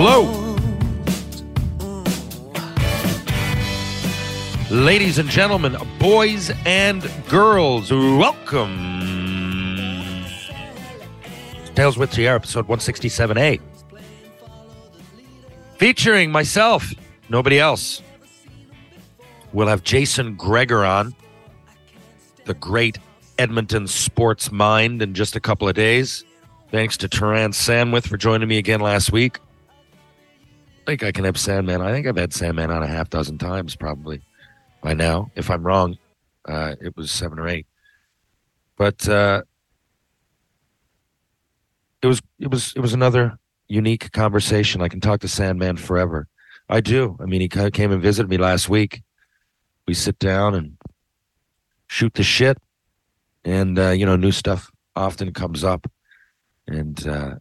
Hello. Ladies and gentlemen, boys and girls, welcome. Tales with TR, episode 167A. Featuring myself, nobody else. We'll have Jason Gregor on, the great Edmonton sports mind, in just a couple of days. Thanks to Turan Sandwith for joining me again last week. I think I can have Sandman. I think I've had Sandman on a half dozen times, probably by now. If I'm wrong, uh, it was seven or eight. But uh, it was it was it was another unique conversation. I can talk to Sandman forever. I do. I mean, he came and visited me last week. We sit down and shoot the shit, and uh, you know, new stuff often comes up, and uh,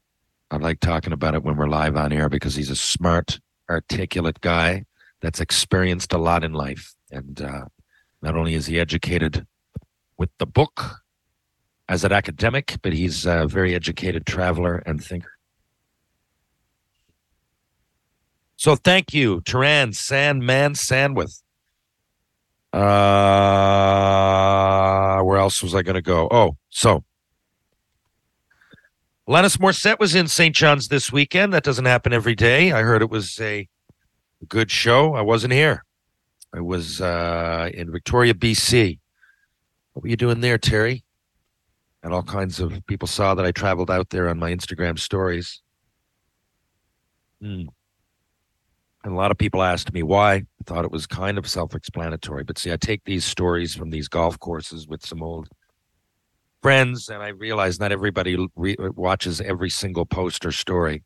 I like talking about it when we're live on air because he's a smart, articulate guy that's experienced a lot in life. And uh, not only is he educated with the book as an academic, but he's a very educated traveler and thinker. So thank you, Turan Sandman Sandwith. Uh, where else was I going to go? Oh, so Alanis Morissette was in St. John's this weekend. That doesn't happen every day. I heard it was a good show. I wasn't here. I was uh, in Victoria, BC. What were you doing there, Terry? And all kinds of people saw that I traveled out there on my Instagram stories. Hmm. And a lot of people asked me why. I thought it was kind of self explanatory. But see, I take these stories from these golf courses with some old friends, and I realize not everybody re- watches every single post or story.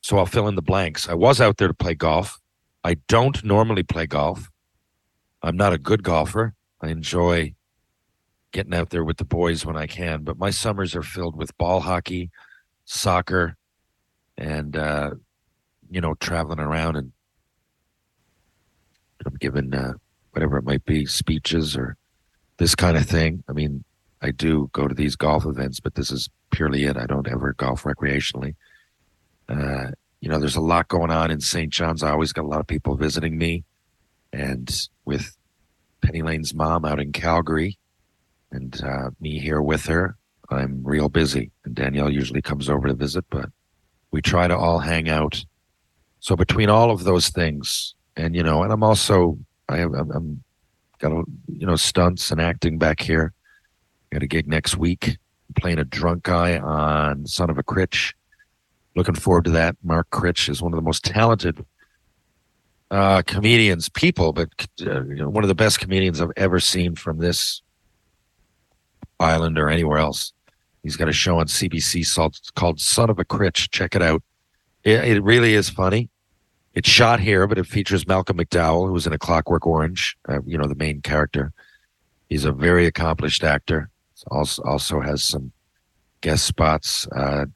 So I'll fill in the blanks. I was out there to play golf. I don't normally play golf. I'm not a good golfer. I enjoy getting out there with the boys when I can, but my summers are filled with ball hockey, soccer, and uh, you know, traveling around and I'm giving uh, whatever it might be, speeches or this kind of thing. I mean, I do go to these golf events, but this is purely it. I don't ever golf recreationally. Uh, you know, there's a lot going on in St. John's. I always got a lot of people visiting me, and with Penny Lane's mom out in Calgary, and uh, me here with her, I'm real busy. And Danielle usually comes over to visit, but we try to all hang out. So between all of those things, and you know, and I'm also I have I'm, I'm got a, you know stunts and acting back here. Got a gig next week. Playing a drunk guy on Son of a Critch. Looking forward to that. Mark Critch is one of the most talented uh, comedians, people, but uh, you know, one of the best comedians I've ever seen from this island or anywhere else. He's got a show on CBC called Son of a Critch. Check it out. It, it really is funny. It's shot here, but it features Malcolm McDowell, who was in A Clockwork Orange, uh, you know, the main character. He's a very accomplished actor. Also, also has some guest spots. Uh,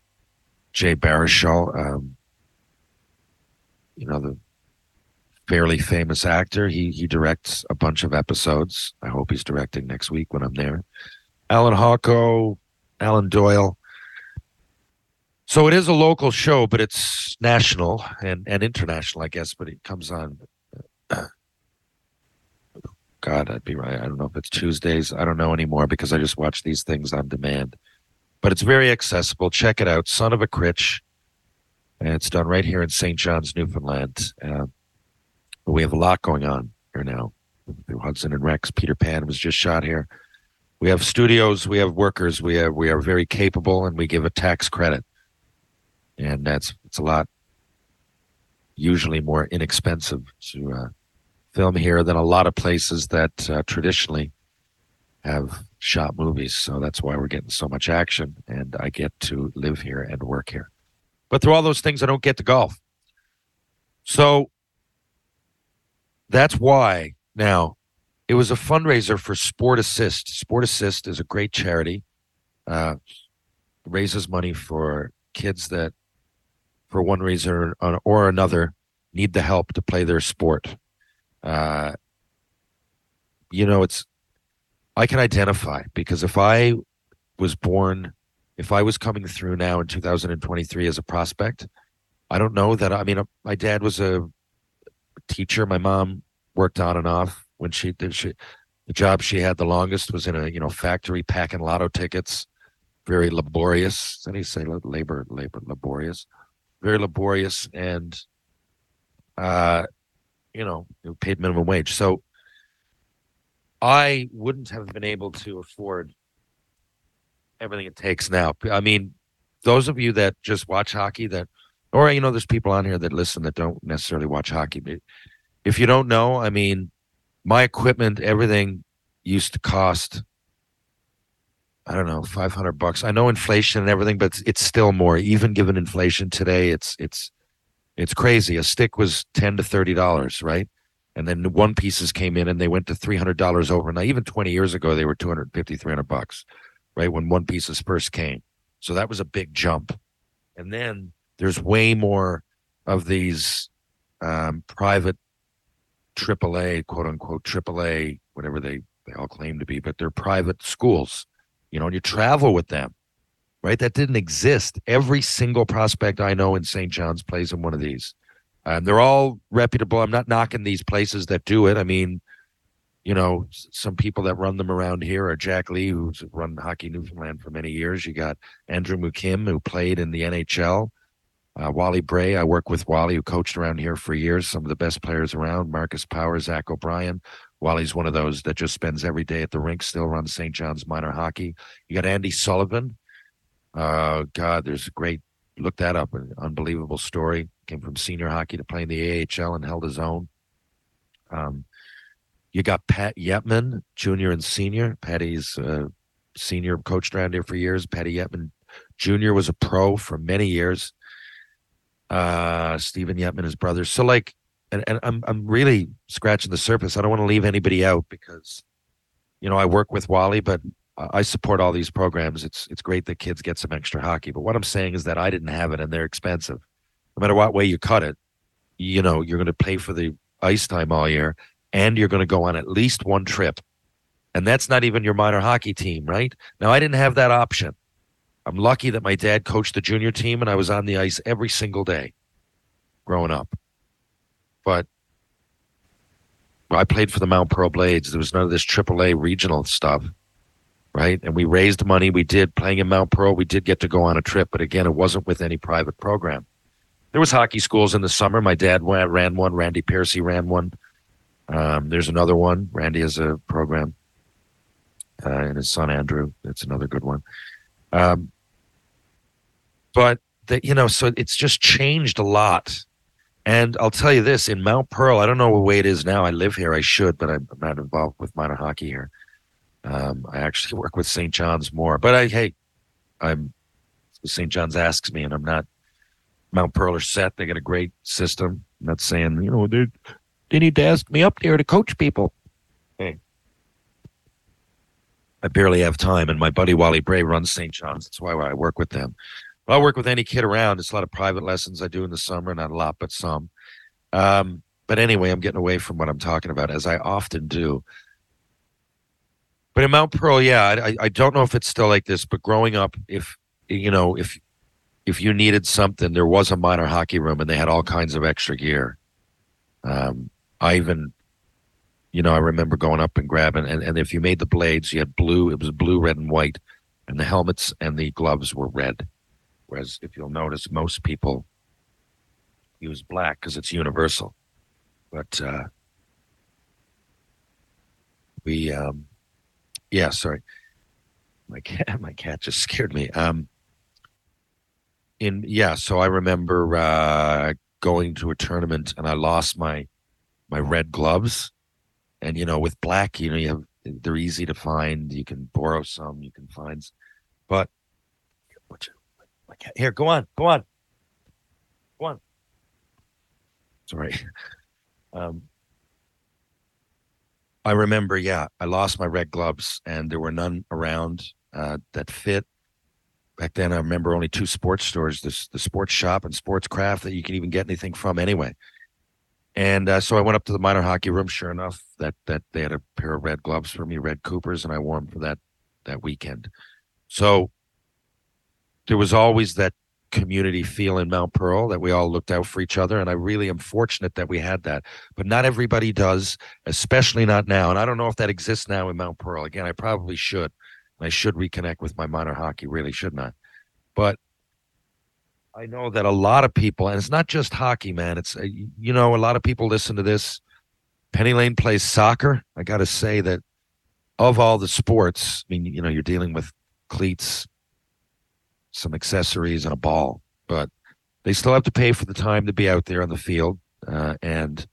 Jay Baruchel, um, you know, the fairly famous actor. He he directs a bunch of episodes. I hope he's directing next week when I'm there. Allan Hawco, Alan Doyle. So it is a local show, but it's national and, and international, I guess. But it comes on. God, I'd be right. I don't know if it's Tuesdays. I don't know anymore because I just watch these things on demand. But it's very accessible. Check it out. Son of a Critch. And it's done right here in St. John's, Newfoundland. Uh, but we have a lot going on here now. Through Hudson and Rex. Peter Pan was just shot here. We have studios, we have workers, we have we are very capable, and we give a tax credit, and that's it's a lot. Usually more inexpensive to uh, film here than a lot of places that uh, traditionally have shot movies. So that's why we're getting so much action, and I get to live here and work here. But through all those things, I don't get to golf. So that's why now it was a fundraiser for Sport Assist. Sport Assist is a great charity, uh, raises money for kids that, for one reason or, or another, need the help to play their sport. Uh, you know, it's I can identify because if I was born, if I was coming through now in 2023 as a prospect, I don't know that. I mean, my dad was a teacher. My mom worked on and off when she did she the job she had the longest was in a you know factory packing lotto tickets very laborious do you say labor labor laborious very laborious and uh you know paid minimum wage so i wouldn't have been able to afford everything it takes now i mean those of you that just watch hockey that or you know there's people on here that listen that don't necessarily watch hockey but if you don't know i mean my equipment, everything used to cost, I don't know, 500 bucks. I know inflation and everything, but it's still more. Even given inflation today, it's, it's, it's crazy. A stick was 10 to $30, right? And then the one pieces came in and they went to $300 overnight. Even 20 years ago, they were 250, 300 bucks, right? When one pieces first came. So that was a big jump. And then there's way more of these um, private AAA, quote unquote AAA, whatever they they all claim to be, but they're private schools. You know, and you travel with them, right? That didn't exist. Every single prospect I know in St. John's plays in one of these. And they're all reputable. I'm not knocking these places that do it. I mean, you know, some people that run them around here are Jack Lee, who's run Hockey Newfoundland for many years. You got Andrew Mukim, who played in the NHL. Uh, Wally Bray, I work with Wally, who coached around here for years. Some of the best players around. Marcus Power, Zach O'Brien. Wally's one of those that just spends every day at the rink, still runs St. John's minor hockey. You got Andy Sullivan. Uh, God, there's a great, look that up, an unbelievable story. Came from senior hockey to play in the AHL and held his own. Um, you got Pat Yetman, junior and senior. Patty's uh, senior, coached around here for years. Patty Yetman, junior, was a pro for many years uh, Stephen Yetman, his brother. So like, and, and I'm I'm really scratching the surface. I don't want to leave anybody out because, you know, I work with Wally, but I support all these programs. It's it's great that kids get some extra hockey. But what I'm saying is that I didn't have it, and they're expensive. No matter what way you cut it, you know, you're going to pay for the ice time all year, and you're going to go on at least one trip, and that's not even your minor hockey team, right? Now I didn't have that option. I'm lucky that my dad coached the junior team and I was on the ice every single day growing up. But I played for the Mount Pearl Blades. There was none of this AAA regional stuff, right? And we raised money. We did playing in Mount Pearl. We did get to go on a trip, but again, it wasn't with any private program. There was hockey schools in the summer. My dad ran one. Randy Piercy ran one. Um, there's another one. Randy has a program, uh, and his son Andrew. That's another good one. Um, but the, you know, so it's just changed a lot. And I'll tell you this: in Mount Pearl, I don't know what way it is now. I live here; I should, but I'm not involved with minor hockey here. Um, I actually work with St. John's more, but I hey, I'm St. John's asks me, and I'm not. Mount Pearl are set; they got a great system. I'm not saying you know they they need to ask me up there to coach people. Hey, I barely have time, and my buddy Wally Bray runs St. John's. That's why I work with them. But I work with any kid around. It's a lot of private lessons I do in the summer, not a lot, but some. Um, but anyway, I'm getting away from what I'm talking about, as I often do. But in Mount Pearl, yeah, I, I don't know if it's still like this, but growing up, if you know, if if you needed something, there was a minor hockey room and they had all kinds of extra gear. Um, I even, you know, I remember going up and grabbing, and, and if you made the blades, you had blue, it was blue, red, and white, and the helmets and the gloves were red. Whereas if you'll notice, most people use black because it's universal. But uh, we, um, yeah, sorry, my cat, my cat just scared me. Um, in yeah, so I remember uh, going to a tournament and I lost my my red gloves, and you know with black, you know you have they're easy to find. You can borrow some, you can find, but what you, my cat, here, go on, go on, go on. Sorry. Um, I remember, yeah, I lost my red gloves and there were none around uh, that fit. Back then, I remember only two sports stores: this the sports shop and sports craft that you can even get anything from anyway. And uh, so I went up to the minor hockey room. Sure enough, that that they had a pair of red gloves for me, red Coopers, and I wore them for that that weekend. So there was always that community feel in Mount Pearl that we all looked out for each other, and I really am fortunate that we had that. But not everybody does, especially not now. And I don't know if that exists now in Mount Pearl. Again, I probably should. I should reconnect with my minor hockey, really, shouldn't I? But I know that a lot of people, and it's not just hockey, man. It's uh, you know, a lot of people listen to this. Penny Lane plays soccer. I got to say that of all the sports, I mean, you know, you're dealing with cleats, some accessories, and a ball, but they still have to pay for the time to be out there on the field, uh, and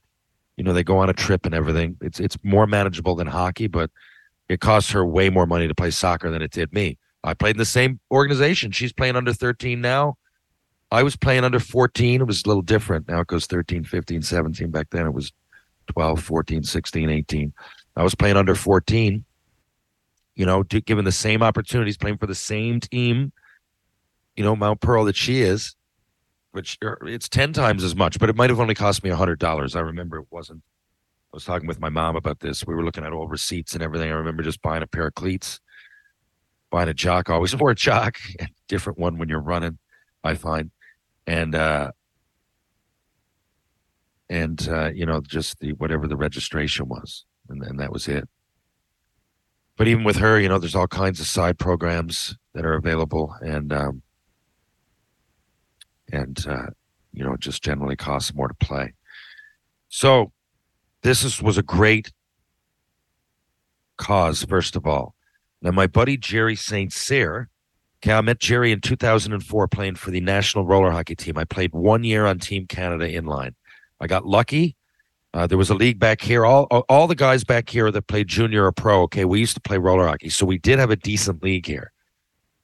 you know, they go on a trip and everything. It's it's more manageable than hockey, but it costs her way more money to play soccer than it did me. I played in the same organization. She's playing under 13 now. I was playing under 14. It was a little different. Now it goes 13, 15, 17. Back then it was 12, 14, 16, 18. I was playing under 14, you know, given the same opportunities, playing for the same team, you know, Mount Pearl that she is, which er, it's 10 times as much, but it might have only cost me $100. I remember it wasn't. I was talking with my mom about this. We were looking at all receipts and everything. I remember just buying a pair of cleats, buying a jock. I always wore a jock, a different one when you're running, I find. And, uh, and, uh, you know, just the, whatever the registration was. And, and that was it. But even with her, you know, there's all kinds of side programs that are available. And, um, and, uh, you know, it just generally costs more to play. So, this is, was a great cause, first of all. Now, my buddy Jerry St. Cyr, okay, I met Jerry in 2004 playing for the national roller hockey team. I played one year on Team Canada inline. I got lucky. Uh, there was a league back here. All all- all the guys back here that played junior or pro. Okay, we used to play roller hockey, so we did have a decent league here.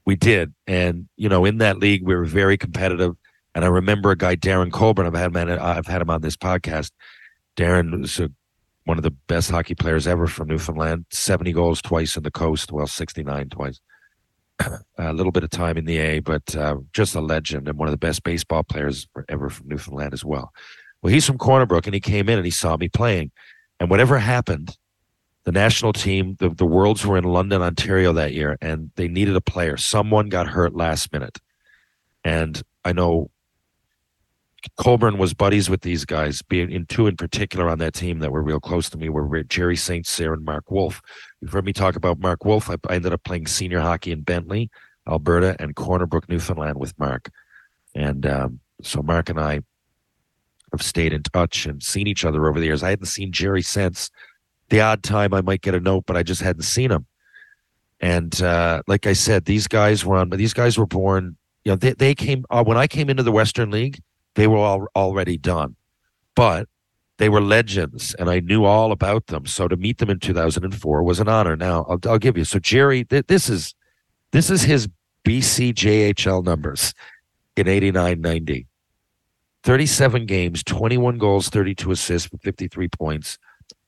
We did, and you know, in that league, we were very competitive. And I remember a guy, Darren Colbourne. I've had him. on- I've had him on this podcast. Darren was a, one of the best hockey players ever from Newfoundland. Seventy goals twice in the coast. Well, sixty-nine twice. a little bit of time in the A, but uh, just a legend and one of the best baseball players ever from Newfoundland as well. Well, he's from Corner Brook, and he came in and he saw me playing. And whatever happened, the national team, the, the Worlds were in London, Ontario that year, and they needed a player. Someone got hurt last minute. And I know Colbourne was buddies with these guys, being in two in particular on that team that were real close to me were Jerry St. Cyr and Mark Wolf. You've heard me talk about Mark Wolf. I, I ended up playing senior hockey in Bentley, Alberta, and Corner Brook, Newfoundland with Mark. And um, so Mark and I have stayed in touch and seen each other over the years. I hadn't seen Jerry since the odd time I might get a note, but I just hadn't seen him. And uh, like I said, these guys were on. These guys were born. You know, they they came uh, when I came into the Western League. They were all already done, but they were legends, and I knew all about them. So to meet them in 2004 was an honor. Now I'll, I'll give you. So Jerry, th- this is this is his BCJHL numbers in 89 90. 37 games, 21 goals, 32 assists for 53 points,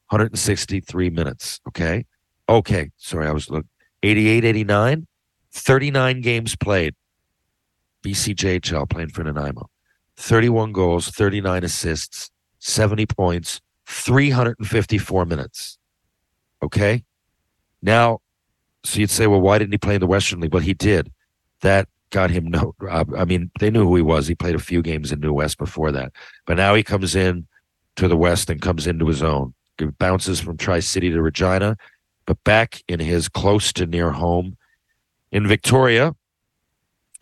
163 minutes. Okay. Okay. Sorry, I was looking. 88 89, 39 games played. BCJHL playing for Nanaimo. 31 goals, 39 assists, 70 points, 354 minutes. Okay. Now, so you'd say, well, why didn't he play in the Western League? Well, he did. That got him no. Uh, I mean, they knew who he was. He played a few games in New West before that, but now he comes in to the West and comes into his own. He bounces from Tri City to Regina, but back in his close to near home in Victoria,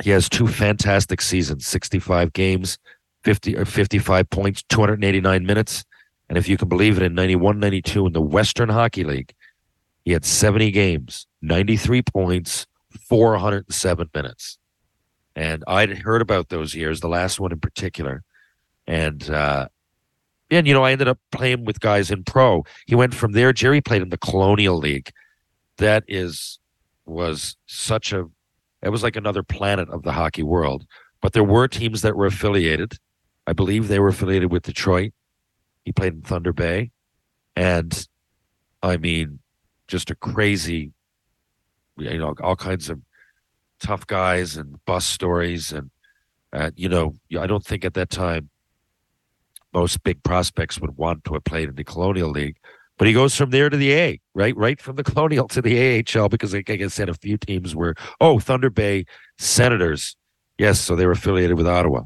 he has two fantastic seasons: sixty-five games, 50 or uh, 55 points, 289 minutes. And if you can believe it, in 91 92 in the Western Hockey League, he had 70 games, 93 points, 407 minutes. And I'd heard about those years, the last one in particular. And, uh, and, you know, I ended up playing with guys in pro. He went from there. Jerry played in the Colonial League. That is, was such a, it was like another planet of the hockey world. But there were teams that were affiliated. I believe they were affiliated with Detroit. He played in Thunder Bay. And I mean, just a crazy, you know, all kinds of tough guys and bus stories. And, uh, you know, I don't think at that time most big prospects would want to have played in the Colonial League. But he goes from there to the A, right? Right from the Colonial to the AHL because, like I said, a few teams were, oh, Thunder Bay Senators. Yes, so they were affiliated with Ottawa,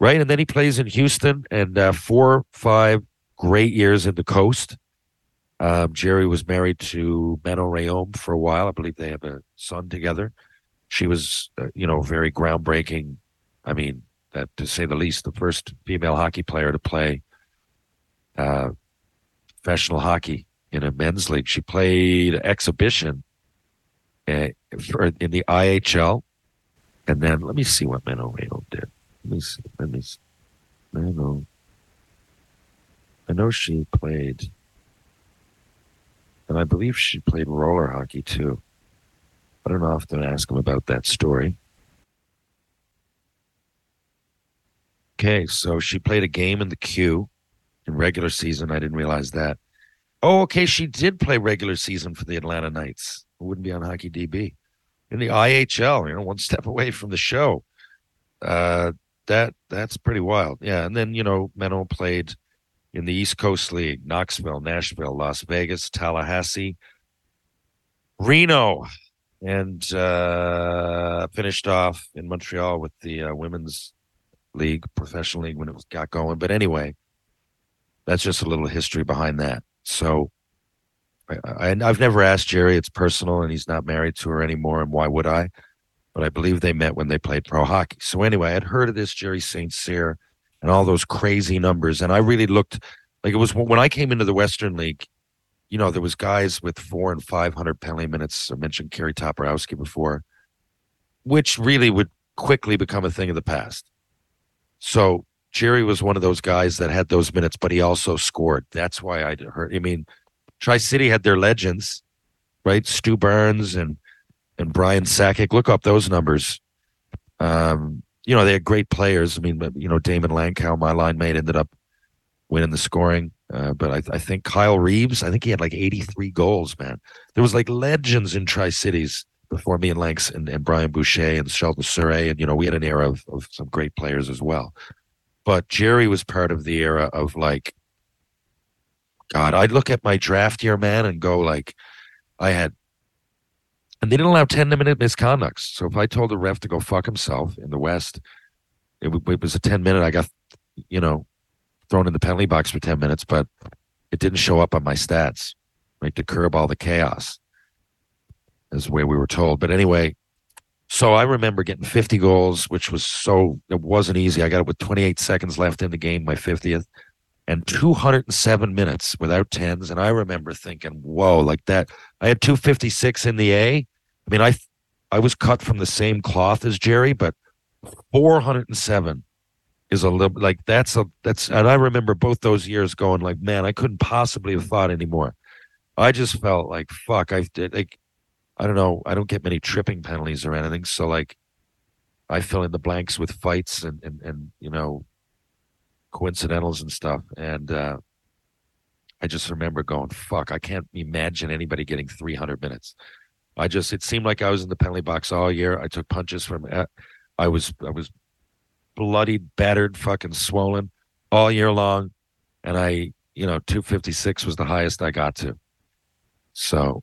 right? And then he plays in Houston and uh, four, five great years in the coast. Um, Jerry was married to Manon Rhéaume for a while. I believe they have a son together. She was, uh, you know, very groundbreaking. I mean, that to say the least, the first female hockey player to play uh, professional hockey in a men's league. She played exhibition uh, for, in the IHL, and then let me see what Rhéaume did. Let me see. Let me see. Manon. I know she played and I believe she played roller hockey too. I don't know if to ask him about that story. Okay, so she played a game in the Q in regular season. I didn't realize that. Oh, okay, she did play regular season for the Atlanta Knights. It wouldn't be on Hockey DB. In the IHL, you know, one step away from the show. Uh, that that's pretty wild. Yeah, and then you know, Manon played in the East Coast League Knoxville, Nashville, Las Vegas, Tallahassee, Reno, and uh, finished off in Montreal with the uh, Women's League, Professional League when it was, got going. But anyway, that's just a little history behind that. So I, I, I've never asked Jerry. It's personal, and he's not married to her anymore. And why would I? But I believe they met when they played pro hockey. So anyway, I'd heard of this Jerry St. Cyr and all those crazy numbers. And I really looked like it was when I came into the Western League. You know, there was guys with four and five hundred penalty minutes. I mentioned Kerry Toporowski before, which really would quickly become a thing of the past. So Jerry was one of those guys that had those minutes, but he also scored. That's why I heard. I mean, Tri City had their legends, right? Stu Burns and and Brian Sakic. Look up those numbers. Um, you know, they had great players. I mean, you know, Daymond Langkow, my line mate, ended up winning the scoring. Uh, but I, I, think Kyle Reeves, I think he had like 83 goals, man. There was like legends in Tri Cities before me and Lanks and, and Brian Boucher and Sheldon Souray. And, you know, we had an era of, of some great players as well. But Jerry was part of the era of like, God, I'd look at my draft year, man, and go like, I had and they didn't allow 10 minute misconducts. So if I told the ref to go fuck himself in the West, it, it was a 10 minute. I got, you know, thrown in the penalty box for 10 minutes, but it didn't show up on my stats, right? To curb all the chaos, is the way we were told. But anyway, so I remember getting 50 goals, which was so, it wasn't easy. I got it with 28 seconds left in the game, my 50th, and 207 minutes without tens. And I remember thinking, whoa, like that. I had 256 in the A. I mean, I I was cut from the same cloth as Jerry, but 407 is a little like that's a that's and I remember both those years going like, man, I couldn't possibly have thought anymore. I just felt like fuck. I did like I don't know. I don't get many tripping penalties or anything, so like I fill in the blanks with fights and and and you know coincidentals and stuff. And uh, I just remember going, fuck, I can't imagine anybody getting 300 minutes. I just, it seemed like I was in the penalty box all year. I took punches from, I was, I was bloodied, battered, fucking swollen all year long. And I, you know, 256 was the highest I got to. So,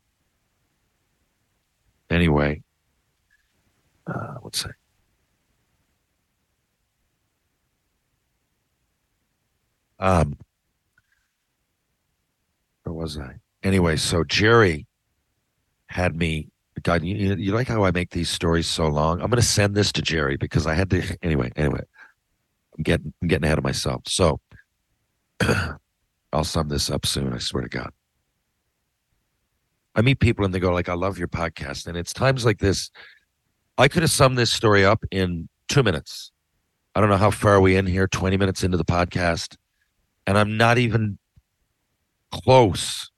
anyway, uh, let's see. Um, where was I? Anyway, so Jerry had me. God, you, you like how I make these stories so long? I'm going to send this to Jerry because I had to. Anyway, anyway, I'm getting I'm getting ahead of myself. So I'll sum this up soon. I swear to God. I meet people and they go like, "I love your podcast," and it's times like this. I could have summed this story up in two minutes. I don't know how far are we in here. Twenty minutes into the podcast, and I'm not even close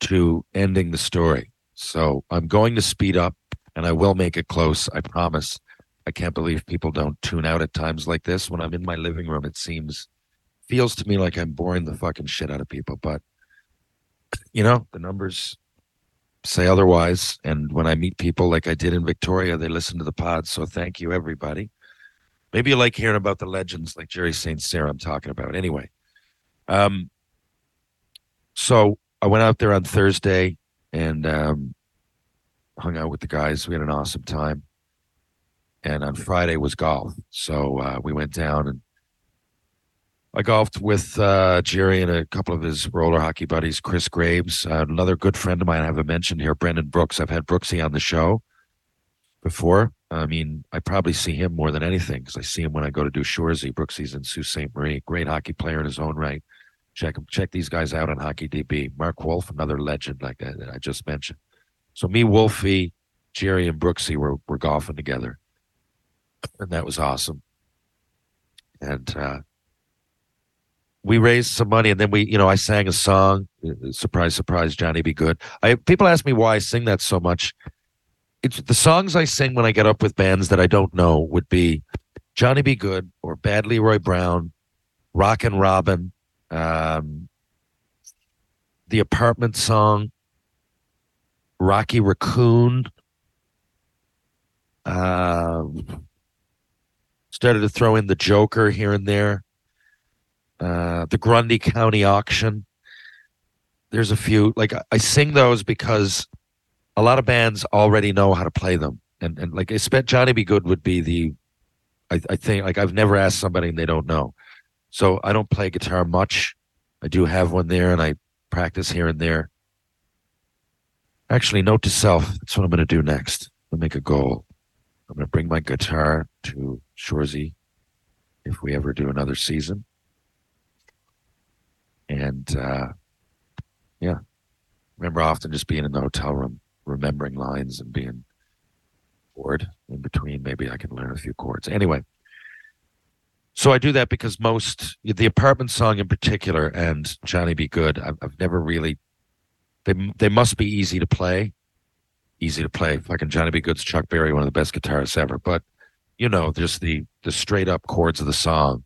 to ending the story. So I'm going to speed up, and I will make it close. I promise. I can't believe people don't tune out at times like this. When I'm in my living room, it seems feels to me like I'm boring the fucking shit out of people, but you know, the numbers say otherwise. And when I meet people like I did in Victoria, they listen to the pod. So thank you, everybody. Maybe you like hearing about the legends like Jerry St. Cyr I'm talking about. Anyway, um, so I went out there on Thursday and um, hung out with the guys. We had an awesome time. And on Friday was golf. So uh, we went down and I golfed with uh, Jerry and a couple of his roller hockey buddies, Chris Graves, uh, another good friend of mine I haven't mentioned here, Brendan Brooks. I've had Brooksy on the show before. I mean, I probably see him more than anything because I see him when I go to do Shoresy. Brooksy's in Sault Ste. Marie, great hockey player in his own right. Check him, check these guys out on Hockey DB. Mark Wolf, another legend like that, that I just mentioned. So me, Wolfie, Jerry, and Brooksy were were golfing together, and that was awesome. And uh, we raised some money and then we you know i sang a song. Surprise surprise johnny be good. I people ask me why i sing that so much. It's the songs i sing when i get up with bands that i don't know would be johnny be good or bad leroy brown rockin' robin um, the apartment song rocky raccoon. Uh, started to throw in the joker here and there uh, the Grundy County auction. There's a few like I, sing those because a lot of bands already know how to play them, and and like I spent Johnny Be Good would be the, I, I think like I've never asked somebody and they don't know, so I don't play guitar much. I do have one there, and I practice here and there. Actually, note to self: that's what I'm going to do next. I'll make a goal. I'm going to bring my guitar to Shoresy if we ever do another season and uh, yeah, remember often just being in the hotel room, remembering lines and being bored in between. Maybe I can learn a few chords. Anyway, so I do that because most the apartment song in particular and Johnny Be Good, I've, I've never really. They they must be easy to play, easy to play. Fucking Johnny Be Good's Chuck Berry, one of the best guitarists ever. But you know, just the the straight up chords of the song.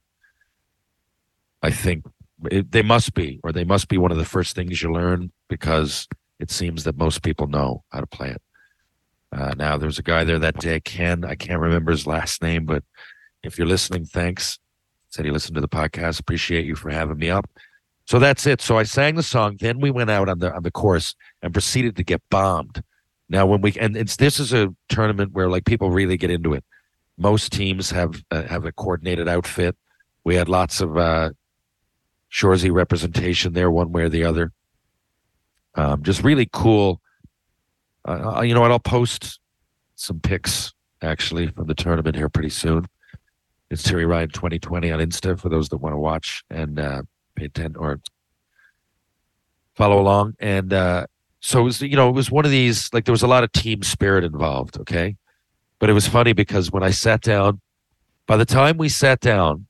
I think it, they must be, or they must be one of the first things you learn because it seems that most people know how to play it. Uh, now, there's a guy there that day, Ken. I can't remember his last name, but if you're listening, thanks. Said he listened to the podcast. Appreciate you for having me up. So that's it. So I sang the song. Then we went out on the on the course and proceeded to get bombed. Now, when we and it's this is a tournament where like people really get into it. Most teams have uh, have a coordinated outfit. We had lots of uh, Shoresy representation there, one way or the other. Um, just really cool. Uh, you know what? I'll post some pics actually from the tournament here pretty soon. It's Terry Ryan 2020 on Insta for those that want to watch and uh, pay attention or follow along. And uh, so it was, you know, it was one of these like there was a lot of team spirit involved. Okay, but it was funny because when I sat down, by the time we sat down,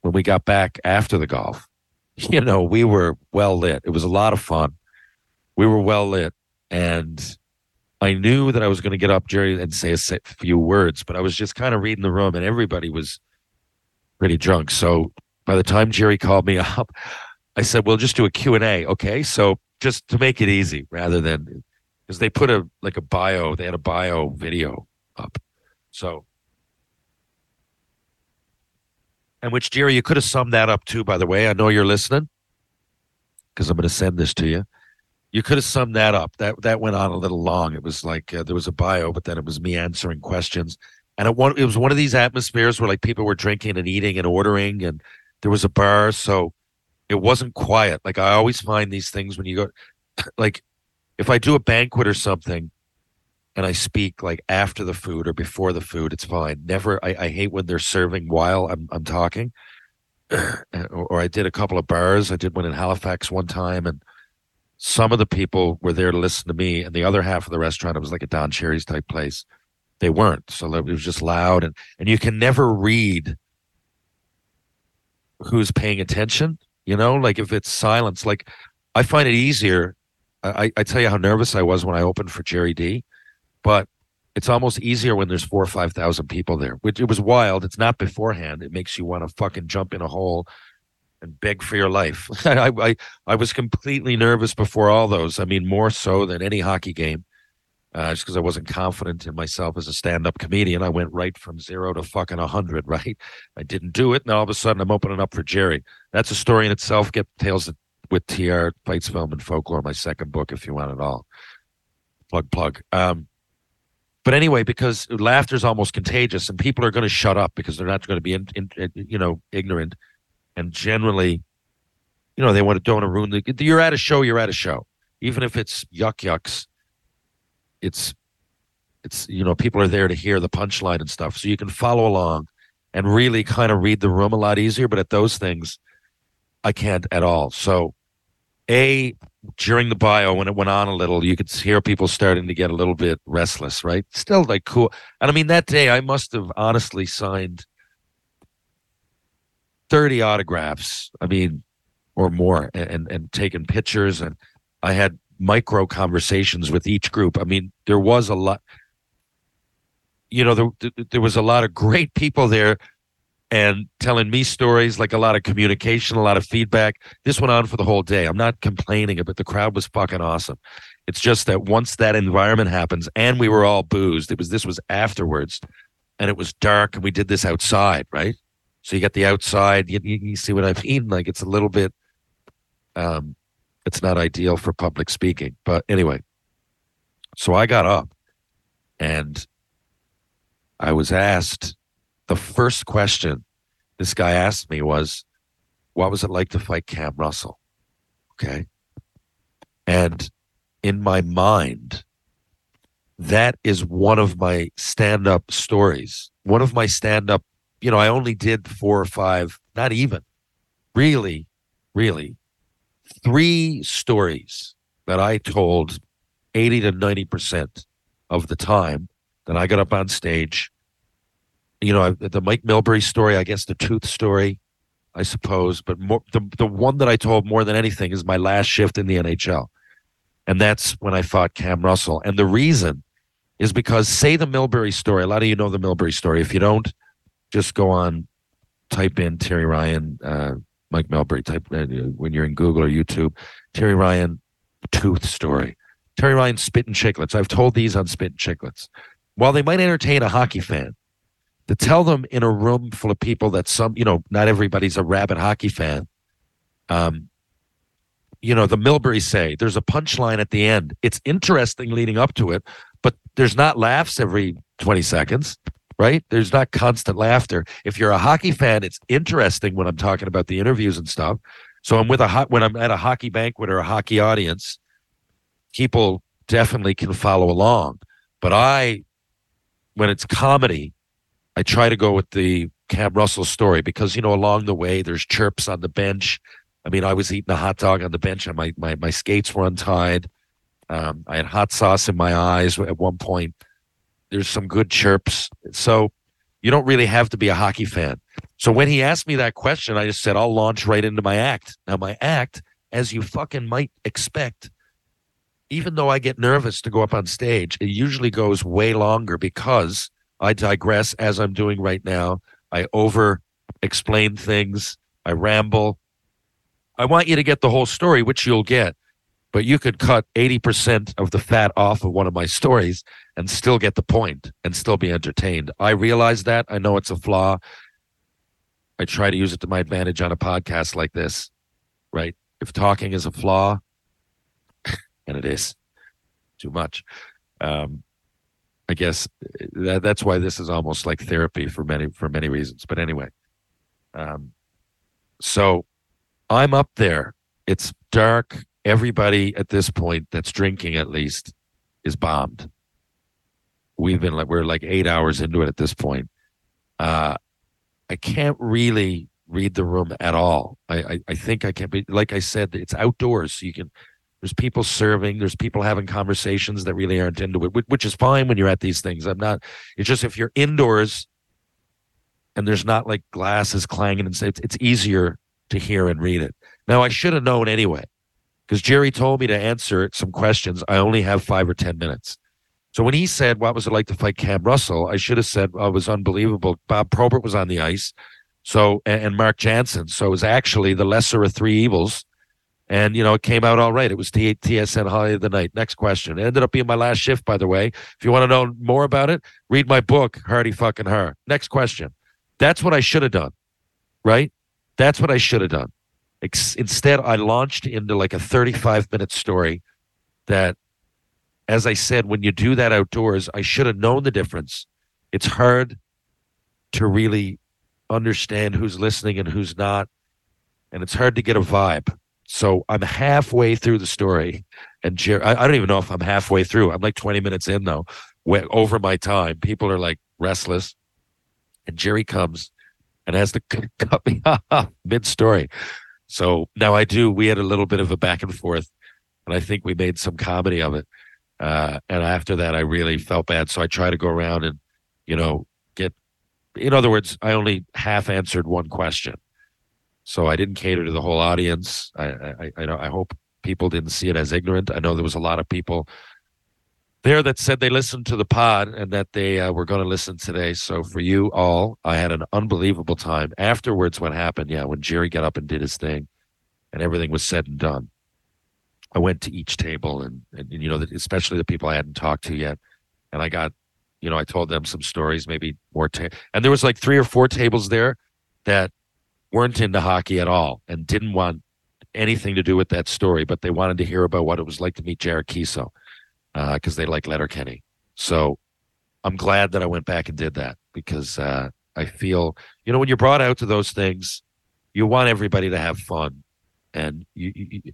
when we got back after the golf, you know, we were well lit. It was a lot of fun. We were well lit. And I knew that I was going to get up, Jerry, and say a few words, but I was just kind of reading the room and everybody was pretty drunk. So by the time Jerry called me up, I said, we'll just do a Q&A. Okay. So just to make it easy rather than, because they put a, like a bio, they had a bio video up. So and which Jerry, you could have summed that up too. By the way, I know you're listening because I'm going to send this to you. You could have summed that up. That that went on a little long. It was like uh, there was a bio, but then it was me answering questions, and it, it was one of these atmospheres where like people were drinking and eating and ordering, and there was a bar, so it wasn't quiet. Like I always find these things when you go, like if I do a banquet or something, and I speak like after the food or before the food, it's fine. Never, I, I hate when they're serving while I'm I'm talking. or, or I did a couple of bars. I did one in Halifax one time, and some of the people were there to listen to me, and the other half of the restaurant, it was like a Don Cherry's type place. They weren't, so it was just loud, and and you can never read who's paying attention. You know, like if it's silence, like I find it easier. I, I tell you how nervous I was when I opened for Jerry D, but it's almost easier when there's four or five thousand people there. Which it was wild. It's not beforehand. It makes you want to fucking jump in a hole and beg for your life. I, I I was completely nervous before all those. I mean, more so than any hockey game uh, just because I wasn't confident in myself as a stand-up comedian. I went right from zero to fucking hundred. Right, I didn't do it, and all of a sudden I'm opening up for Jerry. That's a story in itself. Get tales with TR fights, film, and folklore. My second book, if you want it all. Plug plug. Um, but anyway, because laughter is almost contagious, and people are going to shut up because they're not going to be, in, in, in, you know, ignorant, and generally, you know, they want to don't want to ruin the. You're at a show. You're at a show, even if it's Yuk Yuk's it's it's you know people are there to hear the punchline and stuff so you can follow along and really kind of read the room a lot easier but at those things i can't at all so a during the bio when it went on a little you could hear people starting to get a little bit restless right still like cool and i mean that day i must have honestly signed 30 autographs i mean or more and and, taken pictures and i had micro conversations with each group. I mean, there was a lot, you know, there, there was a lot of great people there and telling me stories, like a lot of communication, a lot of feedback. This went on for the whole day. I'm not complaining, but the crowd was fucking awesome. It's just that once that environment happens and we were all boozed, it was this was afterwards and it was dark and we did this outside, right? So you get the outside, you, you see what I mean? Like it's a little bit um it's not ideal for public speaking. But anyway, so I got up and I was asked the first question this guy asked me was, What was it like to fight Cam Russell? Okay. And in my mind, that is one of my stand up stories. One of my stand up, you know, I only did four or five, not even really, really three stories that I told 80 to 90% of the time that I got up on stage. You know, the Mike Milbury story, I guess the tooth story, I suppose, but more, the, the one that I told more than anything is my last shift in the NHL. And that's when I fought Cam Russell. And the reason is because, say, the Milbury story, a lot of you know the Milbury story. If you don't, just go on, type in Terry Ryan, uh, Mike Milbury type uh, when you're in Google or YouTube. Terry Ryan tooth story. Terry Ryan Spittin' Chiclets. I've told these on Spittin' Chiclets. While they might entertain a hockey fan, to tell them in a room full of people that some, you know, not everybody's a rabid hockey fan. Um, you know, the Milbury say there's a punchline at the end. It's interesting leading up to it, but there's not laughs every 20 seconds right? There's not constant laughter. If you're a hockey fan, it's interesting when I'm talking about the interviews and stuff. So I'm with a hot when I'm at a hockey banquet or a hockey audience, people definitely can follow along. But I, when it's comedy, I try to go with the Cam Russell story because you know along the way there's chirps on the bench. I mean, I was eating a hot dog on the bench and my my, my skates were untied. Um, I had hot sauce in my eyes at one point there's some good chirps. So you don't really have to be a hockey fan. So when he asked me that question, I just said, I'll launch right into my act. Now, my act, as you fucking might expect, even though I get nervous to go up on stage, it usually goes way longer because I digress as I'm doing right now. I over explain things, I ramble. I want you to get the whole story, which you'll get but you could cut 80% of the fat off of one of my stories and still get the point and still be entertained. I realize that. I know it's a flaw. I try to use it to my advantage on a podcast like this, right? If talking is a flaw, and it is too much, um, I guess that, that's why this is almost like therapy for many for many reasons. But anyway, um, So I'm up there. It's dark. Everybody at this point that's drinking at least is bombed. We've been like we're like eight hours into it at this point. Uh, I can't really read the room at all. I, I, I think I can be like I said, it's outdoors. So you can there's people serving, there's people having conversations that really aren't into it, which is fine when you're at these things. I'm not it's just if you're indoors and there's not like glasses clanging and it's, it's easier to hear and read it. Now I should have known anyway, because Jerry told me to answer some questions. I only have five or ten minutes. So when he said, "What was it like to fight Cam Russell?" I should have said, "Oh, it was unbelievable." Bob Probert was on the ice, so and, and Marc Janssens. So it was actually the lesser of three evils, and you know it came out all right. It was T- TSN Highlight of the Night. Next question. It ended up being my last shift, by the way. If you want to know more about it, read my book, Hardy Fucking Her. Next question. That's what I should have done, right? That's what I should have done. Ex- instead, I launched into like a 35 minute story that, as I said, when you do that outdoors, I should have known the difference. It's hard to really understand who's listening and who's not, and it's hard to get a vibe. So I'm halfway through the story, and Jer- I, I don't even know if I'm halfway through. I'm like 20 minutes in though, over my time. People are like restless, and Jerry comes and has to cut me off mid story. So now I do. We had a little bit of a back and forth, and I think we made some comedy of it. Uh, and after that, I really felt bad. So I try to go around and, you know, get. In other words, I only half answered one question, so I didn't cater to the whole audience. I I, I, I hope people didn't see it as ignorant. I know there was a lot of people there that said they listened to the pod and that they uh, were going to listen today. So for you all, I had an unbelievable time. Afterwards, what happened? Yeah, when Jerry got up and did his thing, and everything was said and done, I went to each table and, and, and you know, especially the people I hadn't talked to yet, and I got, you know, I told them some stories, maybe more. Ta- and there was like three or four tables there that weren't into hockey at all and didn't want anything to do with that story, but they wanted to hear about what it was like to meet Jared Keeso because uh, they like Letterkenny. So I'm glad that I went back and did that because uh, I feel, you know, when you're brought out to those things, you want everybody to have fun, and you, you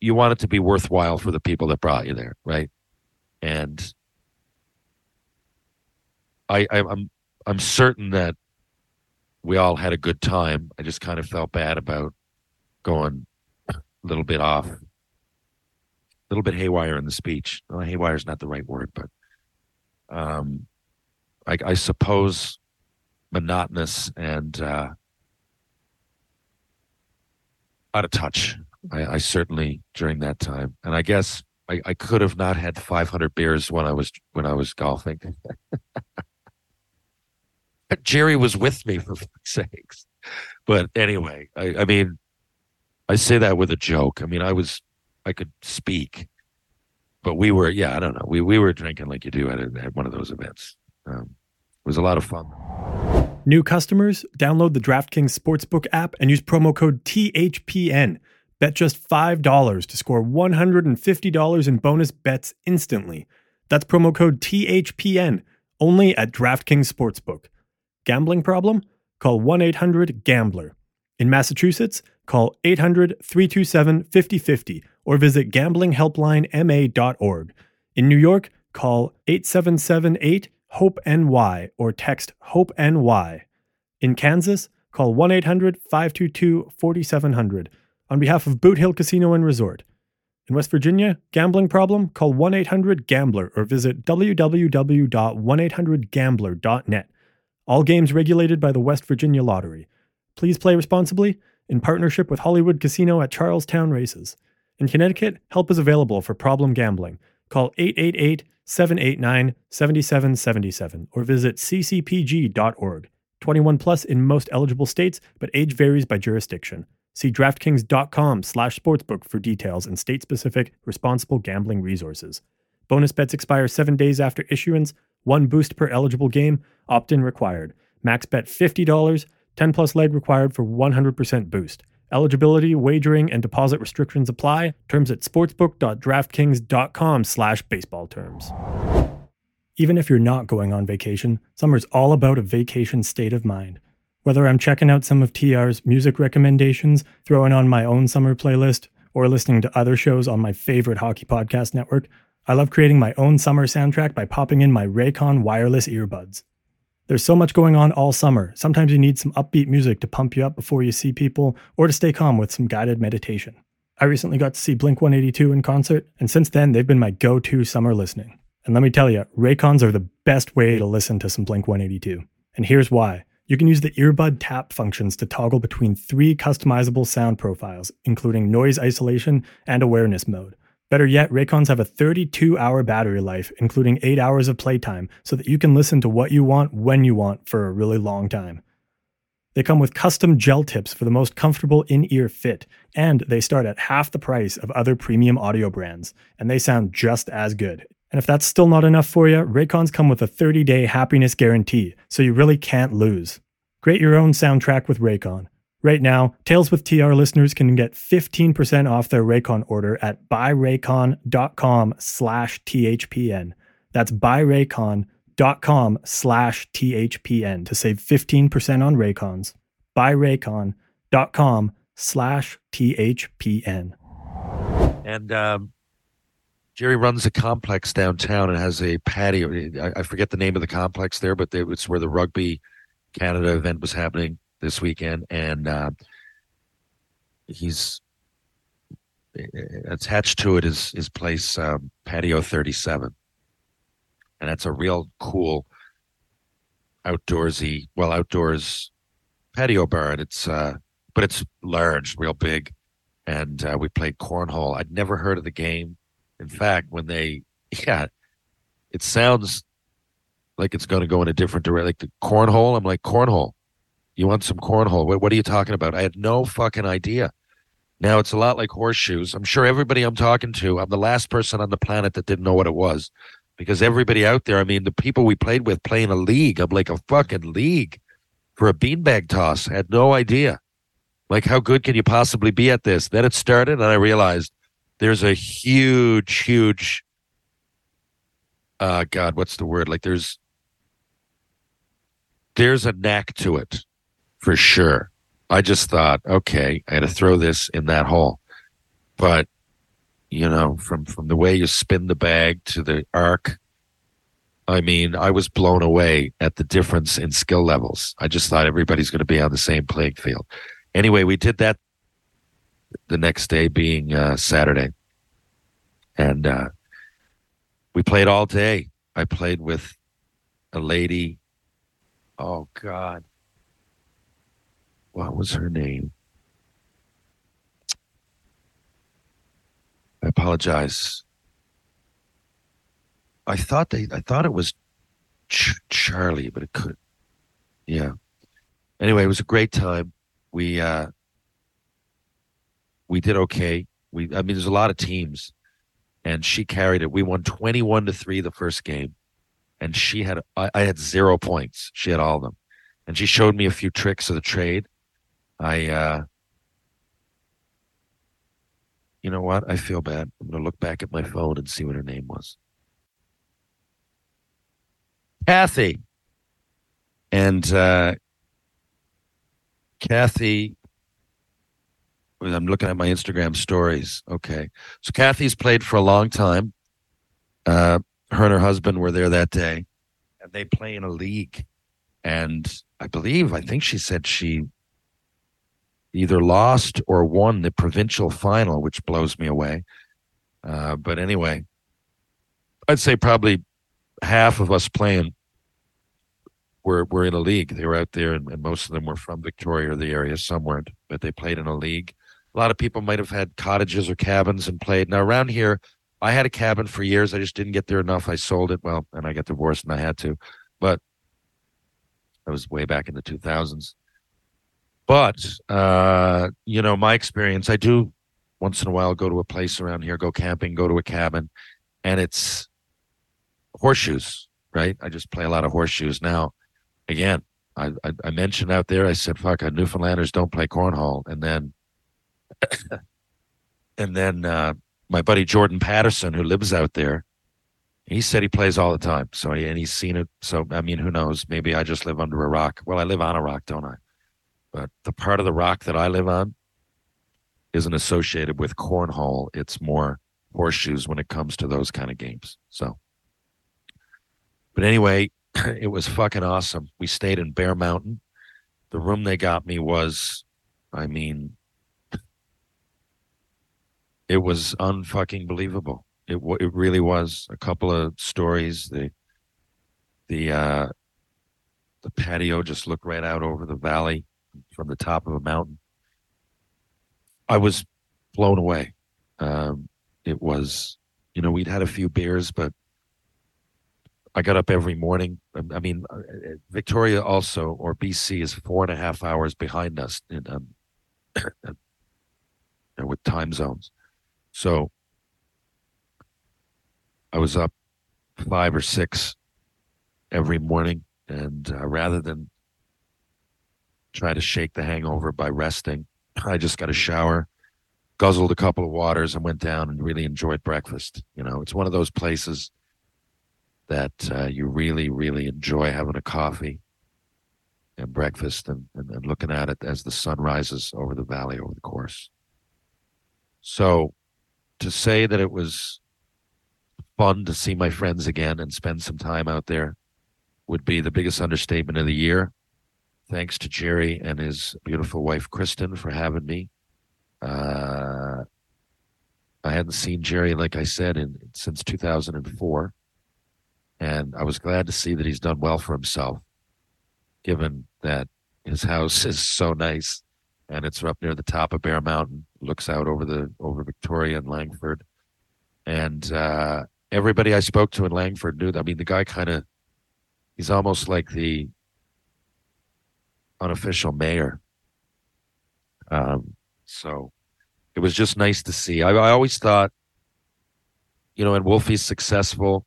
you want it to be worthwhile for the people that brought you there, right? And I, I I'm I'm certain that we all had a good time. I just kind of felt bad about going a little bit off a little bit haywire in the speech. Well, haywire is not the right word, but um, I, I suppose monotonous and uh, out of touch. I, I, certainly during that time, and I guess I, I could have not had 500 beers when I was when I was golfing. Jerry was with me for fuck's sakes. But anyway, I, I mean, I say that with a joke. I mean, I was I could speak, but we were yeah I don't know we we were drinking like you do at, a, at one of those events. Um, it was a lot of fun. New customers download the DraftKings Sportsbook app and use promo code THPN. Bet just $5 to score $150 in bonus bets instantly. That's promo code THPN only at DraftKings Sportsbook. Gambling problem? Call 1 800 Gambler. In Massachusetts, call 800 327 5050 or visit gamblinghelplinema.org. In New York, call 8778 HOPE NY or text HOPE NY. In Kansas, call 1 800 522 4700 on behalf of Boot Hill Casino and Resort. In West Virginia, gambling problem? Call 1 800 Gambler or visit www.1800Gambler.net. All games regulated by the West Virginia Lottery. Please play responsibly in partnership with Hollywood Casino at Charlestown Races. In Connecticut, help is available for problem gambling. Call 888 789 7777 or visit ccpg.org. 21 plus in most eligible states, but age varies by jurisdiction. See DraftKings.com slash sportsbook for details and state-specific responsible gambling resources. Bonus bets expire seven days after issuance. One boost per eligible game. Opt-in required. Max bet $50. 10 plus leg required for 100% boost. Eligibility, wagering, and deposit restrictions apply. Terms at sportsbook.draftkings.com slash baseball terms. Even if you're not going on vacation, summer's all about a vacation state of mind. Whether I'm checking out some of TR's music recommendations, throwing on my own summer playlist, or listening to other shows on my favorite hockey podcast network, I love creating my own summer soundtrack by popping in my Raycon wireless earbuds. There's so much going on all summer. Sometimes you need some upbeat music to pump you up before you see people or to stay calm with some guided meditation. I recently got to see Blink 182 in concert, and since then, they've been my go to summer listening. And let me tell you, Raycons are the best way to listen to some Blink 182. And here's why. You can use the earbud tap functions to toggle between three customizable sound profiles, including noise isolation and awareness mode. Better yet, Raycons have a 32 hour battery life, including 8 hours of playtime, so that you can listen to what you want when you want for a really long time. They come with custom gel tips for the most comfortable in ear fit, and they start at half the price of other premium audio brands, and they sound just as good. And if that's still not enough for you, Raycons come with a 30 day happiness guarantee, so you really can't lose. Create your own soundtrack with Raycon. Right now, Tales with TR listeners can get 15% off their Raycon order at buyraycon.com slash THPN. That's buyraycon.com com slash THPN to save 15% on Raycons. Buyraycon.com slash THPN. And um, Jerry runs a complex downtown and has a patio. I, I forget the name of the complex there, but it's where the Rugby Canada event was happening this weekend. And uh, he's attached to it is his place, um, Patio 37 and that's a real cool outdoorsy, well, outdoors patio bar. And it's, uh, but it's large, real big. And uh, we played cornhole. I'd never heard of the game. In fact, when they, yeah, it sounds like it's going to go in a different direction. Like the cornhole, I'm like, cornhole. You want some cornhole? What, what are you talking about? I had no fucking idea. Now it's a lot like horseshoes. I'm sure everybody I'm talking to, I'm the last person on the planet that didn't know what it was because everybody out there, I mean, the people we played with playing a league, I'm like a fucking league for a beanbag toss. I had no idea. Like, how good can you possibly be at this? Then it started, and I realized there's a huge, huge, uh, God, what's the word? Like, there's, there's a knack to it for sure. I just thought, okay, I had to throw this in that hole. But you know, from from the way you spin the bag to the arc. I mean, I was blown away at the difference in skill levels. I just thought everybody's going to be on the same playing field. Anyway, we did that the next day being uh, Saturday. And uh, we played all day. I played with a lady. Oh, God. What was her name? I apologize. I thought they, I thought it was Ch- Charlie, but it could. Yeah. Anyway, it was a great time. We uh we did okay. We I mean there's a lot of teams and she carried it. We won 21 to 3 the first game and she had I, I had 0 points. She had all of them. And she showed me a few tricks of the trade. I uh you know what? I feel bad. I'm going to look back at my phone and see what her name was. Kathy. And uh, Kathy, I'm looking at my Instagram stories. Okay. So Kathy's played for a long time. Uh, her and her husband were there that day, and they play in a league. And I believe, I think she said she either lost or won the provincial final, which blows me away. Uh, but anyway, I'd say probably half of us playing were were in a league. They were out there, and, and, most of them were from Victoria or the area somewhere, but they played in a league. A lot of people might have had cottages or cabins and played. Now around here, I had a cabin for years. I just didn't get there enough. I sold it. Well, and I got divorced, and I had to. But that was way back in the two thousands. But uh, you know, my experience, I do once in a while go to a place around here, go camping, go to a cabin, and it's horseshoes, right? I just play a lot of horseshoes. Now, again, I, I, I mentioned out there, I said, fuck, uh, Newfoundlanders don't play cornhole. And then, and then uh, my buddy Jordan Patterson, who lives out there, he said he plays all the time. So, and he's seen it. So, I mean, who knows? Maybe I just live under a rock. Well, I live on a rock, don't I? But the part of the rock that I live on isn't associated with cornhole. It's more horseshoes when it comes to those kind of games. So, but anyway, it was fucking awesome. We stayed in Bear Mountain. The room they got me was, I mean, it was unfucking believable. It it really was. A couple of stories. The the uh, the patio just looked right out over the valley from the top of a mountain. I was blown away. Um, it was, you know, we'd had a few beers, but I got up every morning. I- I mean, uh, uh, Victoria also, or BC, is four and a half hours behind us in, um, you with time zones. So I was up five or six every morning, and uh, rather than try to shake the hangover by resting, I just got a shower, guzzled a couple of waters, and went down and really enjoyed breakfast. You know, it's one of those places that uh, you really, really enjoy having a coffee and breakfast and, and, and looking at it as the sun rises over the valley over the course. So to say that it was fun to see my friends again and spend some time out there would be the biggest understatement of the year. Thanks to Jerry and his beautiful wife Kristen for having me. Uh, I hadn't seen Jerry, like I said, in since 2004, and I was glad to see that he's done well for himself, given that his house is so nice, and it's up near the top of Bear Mountain, looks out over the over Victoria and Langford, and uh, everybody I spoke to in Langford knew. That, I mean, the guy kind of he's almost like the unofficial mayor. Um, so it was just nice to see. I, I always thought, you know, and Wolfie's successful.